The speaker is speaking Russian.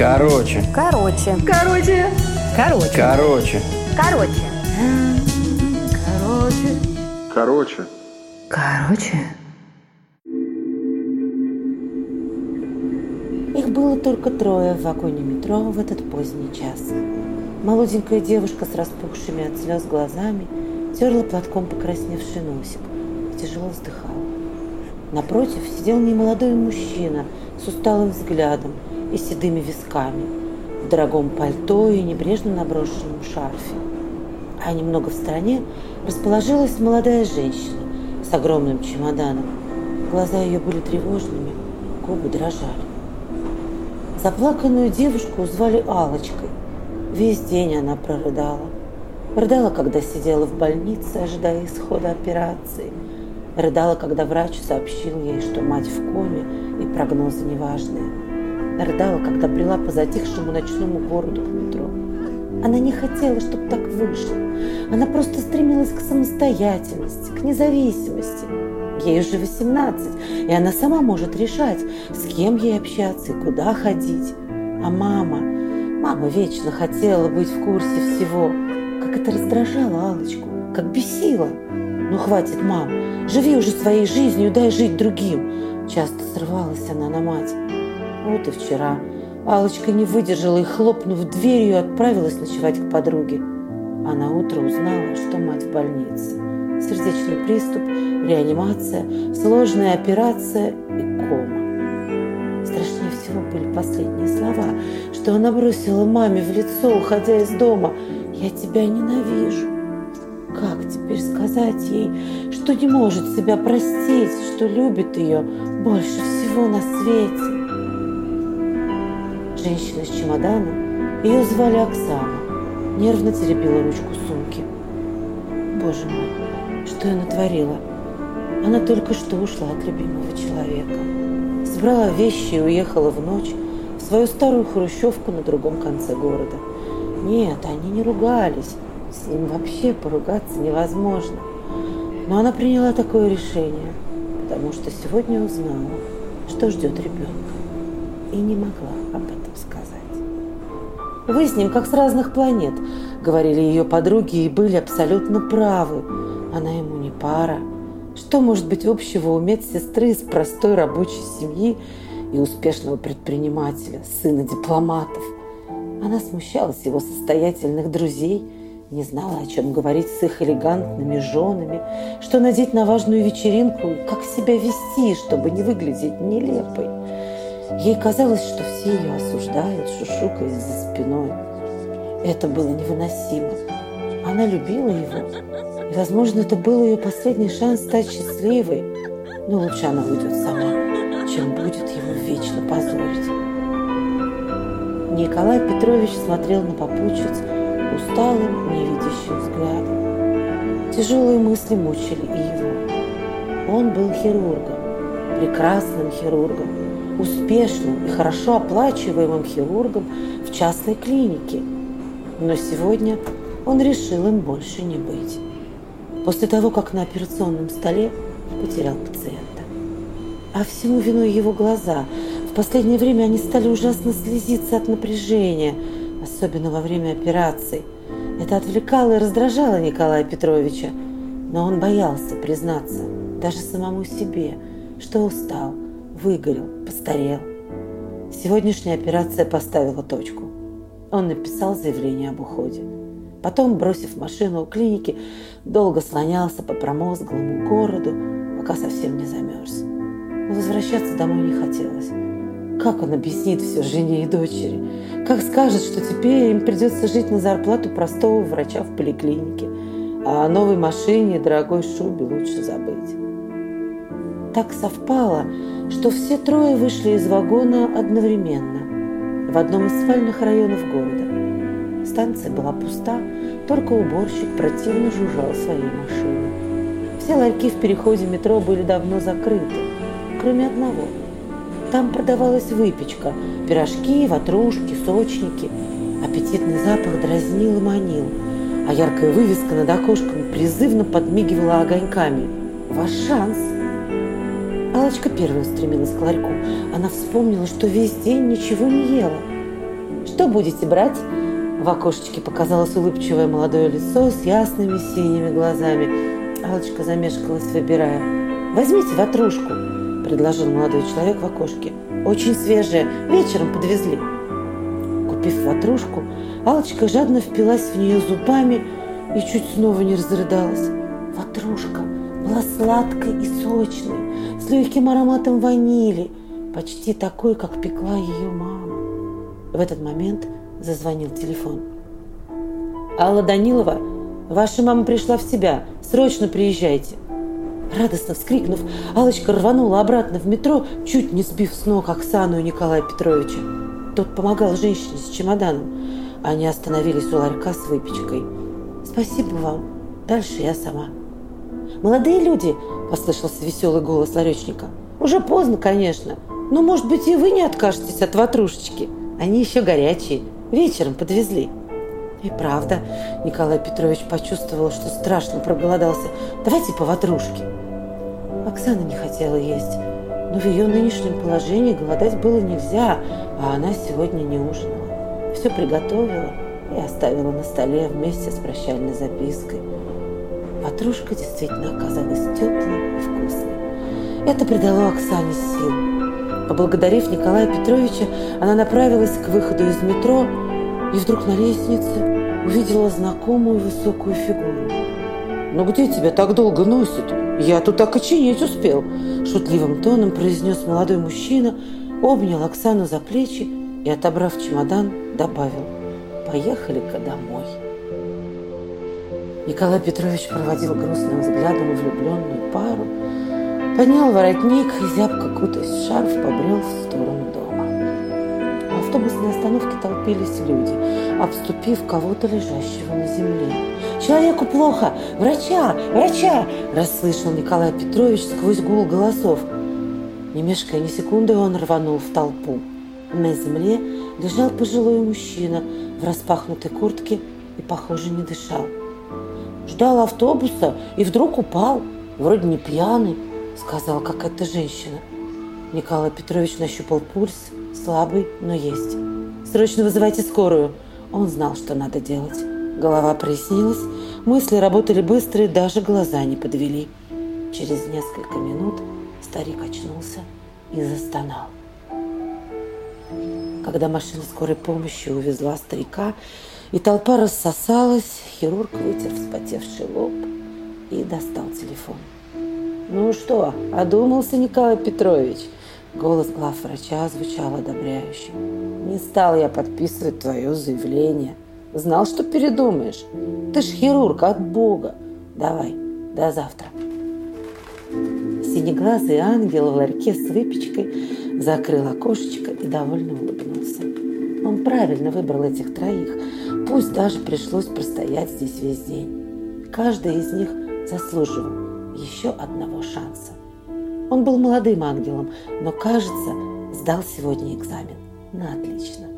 Короче. Короче. Короче. Короче. Короче. Короче. Короче. Короче. Короче. Их было только трое в вагоне метро в этот поздний час. Молоденькая девушка с распухшими от слез глазами терла платком покрасневший носик и тяжело вздыхала. Напротив сидел немолодой мужчина с усталым взглядом и седыми висками, в дорогом пальто и небрежно наброшенном шарфе. А немного в стороне расположилась молодая женщина с огромным чемоданом. Глаза ее были тревожными, губы дрожали. Заплаканную девушку звали Алочкой. Весь день она прорыдала. Рыдала, когда сидела в больнице, ожидая исхода операции. Рыдала, когда врач сообщил ей, что мать в коме и прогнозы неважные. Рыдала, когда брела по затихшему ночному городу в метро. Она не хотела, чтобы так вышло. Она просто стремилась к самостоятельности, к независимости. Ей уже 18, и она сама может решать, с кем ей общаться и куда ходить. А мама, мама вечно хотела быть в курсе всего. Как это раздражало Алочку, как бесило. Ну хватит, мам, живи уже своей жизнью, дай жить другим. Часто срывалась она на мать. Вот и вчера Алочка не выдержала и, хлопнув дверью, отправилась ночевать к подруге. А на утро узнала, что мать в больнице. Сердечный приступ, реанимация, сложная операция и кома. Страшнее всего были последние слова, что она бросила маме в лицо, уходя из дома. «Я тебя ненавижу». Как теперь сказать ей, что не может себя простить, что любит ее больше всего на свете? Женщина с чемоданом, ее звали Оксана, нервно теребила ручку сумки. Боже мой, что я натворила? Она только что ушла от любимого человека. Собрала вещи и уехала в ночь в свою старую хрущевку на другом конце города. Нет, они не ругались. С ним вообще поругаться невозможно. Но она приняла такое решение, потому что сегодня узнала, что ждет ребенка. И не могла об этом сказать. «Вы с ним как с разных планет», — говорили ее подруги и были абсолютно правы. Она ему не пара. Что может быть общего у медсестры из простой рабочей семьи и успешного предпринимателя, сына дипломатов? Она смущалась его состоятельных друзей – не знала, о чем говорить с их элегантными женами, что надеть на важную вечеринку, как себя вести, чтобы не выглядеть нелепой. Ей казалось, что все ее осуждают, шушукаясь за спиной. Это было невыносимо. Она любила его, и, возможно, это был ее последний шанс стать счастливой. Но лучше она уйдет сама, чем будет его вечно позорить. Николай Петрович смотрел на попутчиц усталым, невидящим взглядом. Тяжелые мысли мучили и его. Он был хирургом, прекрасным хирургом, успешным и хорошо оплачиваемым хирургом в частной клинике. Но сегодня он решил им больше не быть. После того, как на операционном столе потерял пациента. А всему виной его глаза. В последнее время они стали ужасно слезиться от напряжения – особенно во время операций. Это отвлекало и раздражало Николая Петровича, но он боялся признаться даже самому себе, что устал, выгорел, постарел. Сегодняшняя операция поставила точку. Он написал заявление об уходе. Потом, бросив машину у клиники, долго слонялся по промозглому городу, пока совсем не замерз. Но возвращаться домой не хотелось. Как он объяснит все жене и дочери? Как скажет, что теперь им придется жить на зарплату простого врача в поликлинике, а о новой машине и дорогой шубе лучше забыть? Так совпало, что все трое вышли из вагона одновременно в одном из спальных районов города. Станция была пуста, только уборщик противно жужжал своей машиной. Все ларьки в переходе метро были давно закрыты, кроме одного – там продавалась выпечка, пирожки, ватрушки, сочники. Аппетитный запах дразнил и манил, а яркая вывеска над окошком призывно подмигивала огоньками. «Ваш шанс!» Алочка первая устремилась к ларьку. Она вспомнила, что весь день ничего не ела. Что будете брать?» В окошечке показалось улыбчивое молодое лицо с ясными синими глазами. Алочка замешкалась, выбирая. «Возьмите ватрушку», – предложил молодой человек в окошке. «Очень свежая, вечером подвезли». Купив ватрушку, Алочка жадно впилась в нее зубами и чуть снова не разрыдалась. Ватрушка была сладкой и сочной, с легким ароматом ванили, почти такой, как пекла ее мама. В этот момент зазвонил телефон. «Алла Данилова, ваша мама пришла в себя. Срочно приезжайте!» Радостно вскрикнув, Алочка рванула обратно в метро, чуть не сбив с ног Оксану и Николая Петровича. Тот помогал женщине с чемоданом. Они остановились у ларька с выпечкой. «Спасибо вам. Дальше я сама». «Молодые люди!» – послышался веселый голос ларечника. «Уже поздно, конечно, но, может быть, и вы не откажетесь от ватрушечки. Они еще горячие. Вечером подвезли». И правда, Николай Петрович почувствовал, что страшно проголодался. «Давайте по ватрушке». Оксана не хотела есть, но в ее нынешнем положении голодать было нельзя, а она сегодня не ужинала. Все приготовила и оставила на столе вместе с прощальной запиской. Ватрушка действительно оказалась теплой и вкусной. Это придало Оксане сил. Поблагодарив Николая Петровича, она направилась к выходу из метро и вдруг на лестнице увидела знакомую высокую фигуру. «Ну где тебя так долго носит? Я тут окоченеть успел!» Шутливым тоном произнес молодой мужчина, обнял Оксану за плечи и, отобрав чемодан, добавил «Поехали-ка домой». Николай Петрович проводил грустным взглядом влюбленную пару, поднял воротник и, зябко кутаясь в шарф, побрел в сторону дома. На автобусной остановке толпились люди, обступив кого-то лежащего на земле. «Человеку плохо! Врача! Врача!» – расслышал Николай Петрович сквозь гул голосов. Не мешкая ни секунды, он рванул в толпу. На земле лежал пожилой мужчина в распахнутой куртке и, похоже, не дышал. Ждал автобуса и вдруг упал. Вроде не пьяный, сказала какая-то женщина. Николай Петрович нащупал пульс, слабый, но есть. Срочно вызывайте скорую. Он знал, что надо делать. Голова прояснилась, мысли работали быстро и даже глаза не подвели. Через несколько минут старик очнулся и застонал. Когда машина скорой помощи увезла старика, и толпа рассосалась, хирург вытер вспотевший лоб и достал телефон. «Ну что, одумался Николай Петрович?» Голос главврача звучал одобряюще. «Не стал я подписывать твое заявление. Знал, что передумаешь. Ты ж хирург от Бога. Давай, до завтра». Синеглазый ангел в ларьке с выпечкой закрыл окошечко и довольно улыбнулся. Он правильно выбрал этих троих, пусть даже пришлось простоять здесь весь день. Каждый из них заслуживал еще одного шанса. Он был молодым ангелом, но, кажется, сдал сегодня экзамен на отлично.